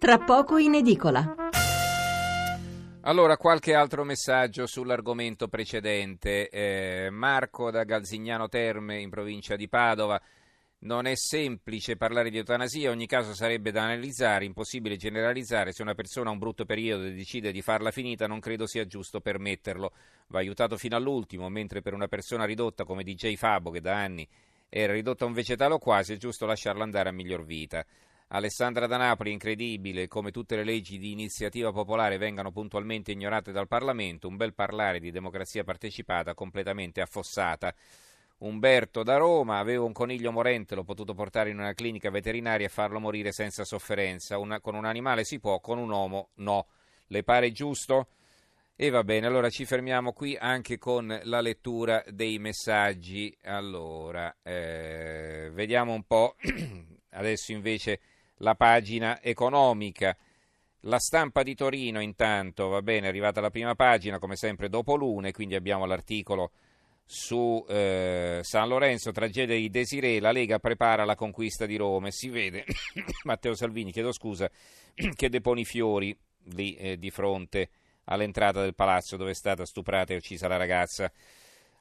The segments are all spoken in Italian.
tra poco in edicola. Allora, qualche altro messaggio sull'argomento precedente. Eh, Marco da Galzignano Terme, in provincia di Padova. Non è semplice parlare di eutanasia, ogni caso sarebbe da analizzare, impossibile generalizzare. Se una persona ha un brutto periodo e decide di farla finita, non credo sia giusto permetterlo. Va aiutato fino all'ultimo, mentre per una persona ridotta come DJ Fabo, che da anni era ridotta a un vegetale o quasi, è giusto lasciarla andare a miglior vita. Alessandra da Napoli, incredibile come tutte le leggi di iniziativa popolare vengano puntualmente ignorate dal Parlamento, un bel parlare di democrazia partecipata completamente affossata. Umberto da Roma, avevo un coniglio morente, l'ho potuto portare in una clinica veterinaria e farlo morire senza sofferenza. Una, con un animale si può, con un uomo no. Le pare giusto? E va bene, allora ci fermiamo qui anche con la lettura dei messaggi. Allora, eh, vediamo un po', adesso invece la pagina economica. La stampa di Torino intanto, va bene, è arrivata la prima pagina, come sempre dopo l'une, quindi abbiamo l'articolo su eh, San Lorenzo, tragedia di Desiree, la Lega prepara la conquista di Roma e si vede Matteo Salvini, chiedo scusa, che depone i fiori lì eh, di fronte all'entrata del palazzo dove è stata stuprata e uccisa la ragazza.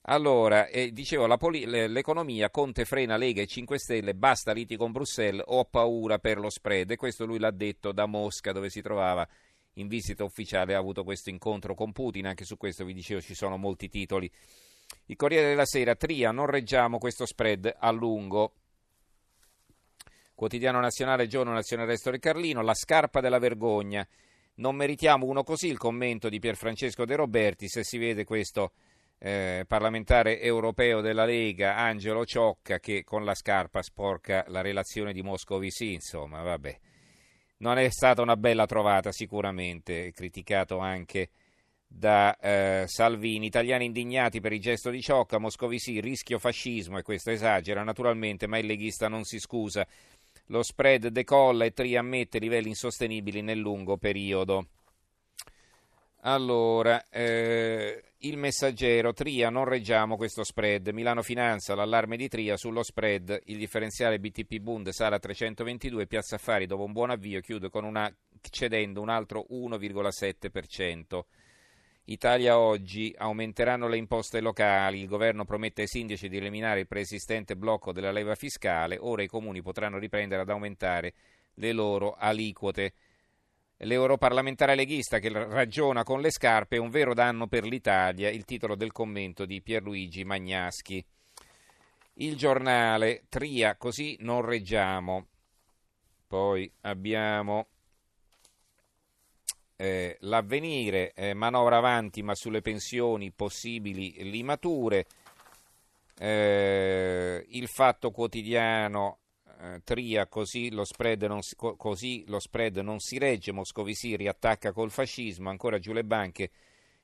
Allora, eh, dicevo, poli- l'economia, Conte frena Lega e 5 Stelle, basta liti con Bruxelles, ho paura per lo spread. E questo lui l'ha detto da Mosca, dove si trovava in visita ufficiale, ha avuto questo incontro con Putin, anche su questo vi dicevo ci sono molti titoli il Corriere della Sera, Tria, non reggiamo questo spread a lungo. Quotidiano Nazionale, Giorno Nazionale Resto del Carlino, la scarpa della vergogna. Non meritiamo uno così, il commento di Pierfrancesco De Roberti, se si vede questo eh, parlamentare europeo della Lega, Angelo Ciocca, che con la scarpa sporca la relazione di Moscovici, insomma, vabbè. Non è stata una bella trovata sicuramente, criticato anche da eh, Salvini. Italiani indignati per il gesto di Ciocca, Moscovici, rischio fascismo, e questo esagera naturalmente, ma il leghista non si scusa. Lo spread decolla e Tri ammette livelli insostenibili nel lungo periodo. Allora, eh, il messaggero, Tria, non reggiamo questo spread. Milano Finanza, l'allarme di Tria sullo spread. Il differenziale BTP Bund sale a 322. Piazza Affari, dopo un buon avvio, chiude una, cedendo un altro 1,7%. Italia oggi aumenteranno le imposte locali, il governo promette ai sindaci di eliminare il preesistente blocco della leva fiscale, ora i comuni potranno riprendere ad aumentare le loro aliquote. L'europarlamentare leghista che ragiona con le scarpe è un vero danno per l'Italia, il titolo del commento di Pierluigi Magnaschi. Il giornale Tria, così non reggiamo. Poi abbiamo eh, l'avvenire, eh, manovra avanti ma sulle pensioni possibili limature, eh, il fatto quotidiano eh, tria così lo, si, così lo, spread non si regge, Moscovici riattacca col fascismo, ancora giù le banche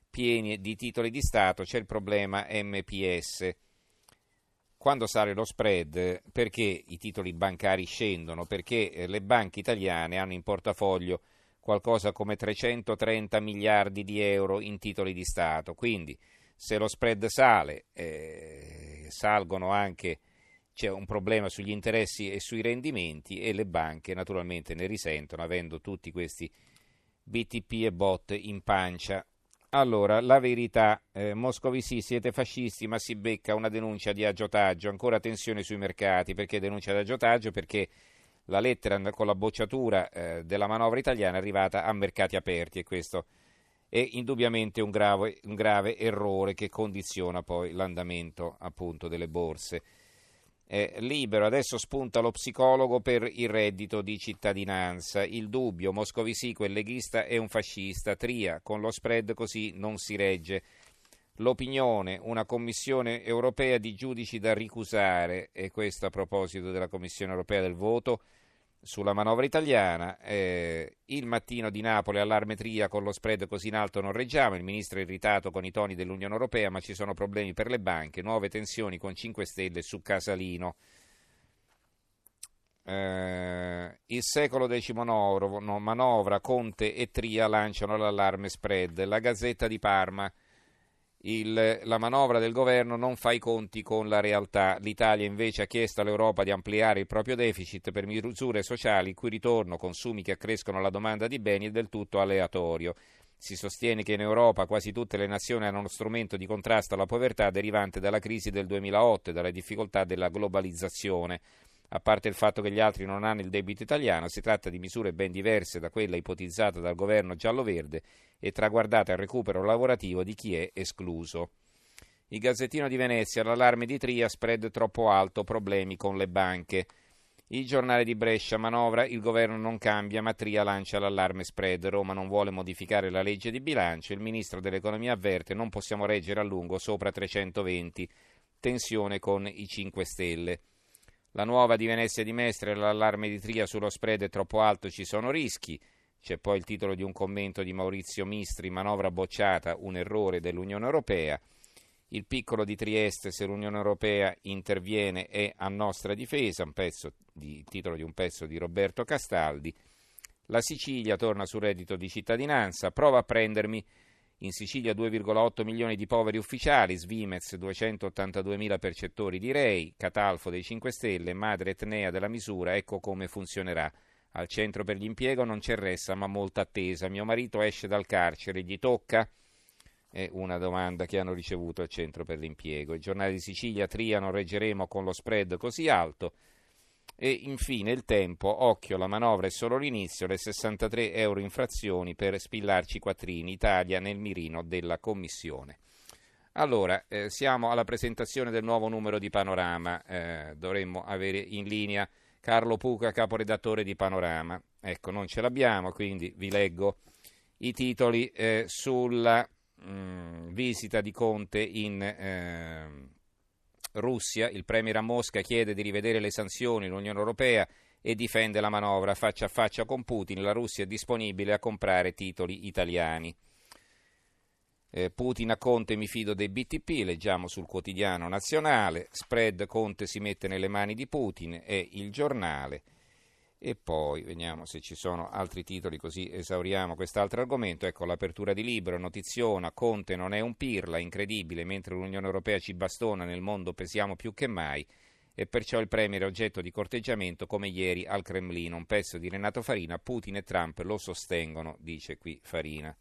piene di titoli di Stato, c'è il problema MPS. Quando sale lo spread, perché i titoli bancari scendono? Perché eh, le banche italiane hanno in portafoglio qualcosa come 330 miliardi di euro in titoli di Stato. Quindi se lo spread sale, eh, salgono anche, c'è un problema sugli interessi e sui rendimenti e le banche naturalmente ne risentono avendo tutti questi BTP e bot in pancia. Allora, la verità, eh, Moscovici siete fascisti ma si becca una denuncia di agiotaggio, ancora tensione sui mercati, perché denuncia di agiotaggio? Perché la lettera con la bocciatura eh, della manovra italiana è arrivata a mercati aperti e questo è indubbiamente un grave, un grave errore che condiziona poi l'andamento appunto delle borse. Eh, libero, adesso spunta lo psicologo per il reddito di cittadinanza. Il dubbio, Moscovici, quel leghista è un fascista. Tria, con lo spread così non si regge. L'opinione, una commissione europea di giudici da ricusare, e questo a proposito della commissione europea del voto, sulla manovra italiana. Eh, il mattino di Napoli, allarmetria con lo spread così in alto non reggiamo. Il ministro è irritato con i toni dell'Unione Europea, ma ci sono problemi per le banche. Nuove tensioni con 5 Stelle su Casalino. Eh, il secolo XIX no, manovra, Conte e Tria lanciano l'allarme spread. La Gazzetta di Parma. Il, la manovra del governo non fa i conti con la realtà. L'Italia invece ha chiesto all'Europa di ampliare il proprio deficit per misure sociali il cui ritorno, consumi che accrescono la domanda di beni, è del tutto aleatorio. Si sostiene che in Europa quasi tutte le nazioni hanno uno strumento di contrasto alla povertà derivante dalla crisi del 2008 e dalle difficoltà della globalizzazione. A parte il fatto che gli altri non hanno il debito italiano, si tratta di misure ben diverse da quella ipotizzata dal governo giallo-verde e traguardate al recupero lavorativo di chi è escluso. Il Gazzettino di Venezia, l'allarme di Tria, spread troppo alto, problemi con le banche. Il giornale di Brescia, manovra, il governo non cambia, ma Tria lancia l'allarme spread. Roma non vuole modificare la legge di bilancio, il ministro dell'economia avverte non possiamo reggere a lungo sopra 320. Tensione con i 5 Stelle. La nuova di Venezia di Mestre, l'allarme di Tria sullo spread è troppo alto, ci sono rischi. C'è poi il titolo di un commento di Maurizio Mistri, manovra bocciata, un errore dell'Unione Europea. Il piccolo di Trieste, se l'Unione Europea interviene, è a nostra difesa, un pezzo di, titolo di un pezzo di Roberto Castaldi. La Sicilia torna sul reddito di cittadinanza, prova a prendermi in Sicilia 2,8 milioni di poveri ufficiali, Svimez 282 mila percettori di Rei, Catalfo dei 5 Stelle, madre etnea della misura, ecco come funzionerà. Al centro per l'impiego non c'è ressa ma molta attesa. Mio marito esce dal carcere, gli tocca? È una domanda che hanno ricevuto al centro per l'impiego. Il giornale di Sicilia, Tria, non reggeremo con lo spread così alto. E infine il tempo, occhio, la manovra è solo l'inizio, le 63 euro infrazioni per spillarci quattrini, Italia nel mirino della Commissione. Allora, eh, siamo alla presentazione del nuovo numero di Panorama, eh, dovremmo avere in linea Carlo Puca, caporedattore di Panorama. Ecco, non ce l'abbiamo, quindi vi leggo i titoli eh, sulla mh, mm, visita di Conte in eh, Russia, il Premier a Mosca chiede di rivedere le sanzioni, l'Unione Europea e difende la manovra faccia a faccia con Putin, la Russia è disponibile a comprare titoli italiani. Eh, Putin a Conte mi fido dei BTP, leggiamo sul quotidiano nazionale, spread Conte si mette nelle mani di Putin è il giornale. E poi vediamo se ci sono altri titoli così esauriamo quest'altro argomento. Ecco l'apertura di libro, notiziona, Conte non è un pirla, incredibile, mentre l'Unione Europea ci bastona, nel mondo pesiamo più che mai e perciò il Premier è oggetto di corteggiamento come ieri al Cremlino. Un pezzo di Renato Farina, Putin e Trump lo sostengono, dice qui Farina.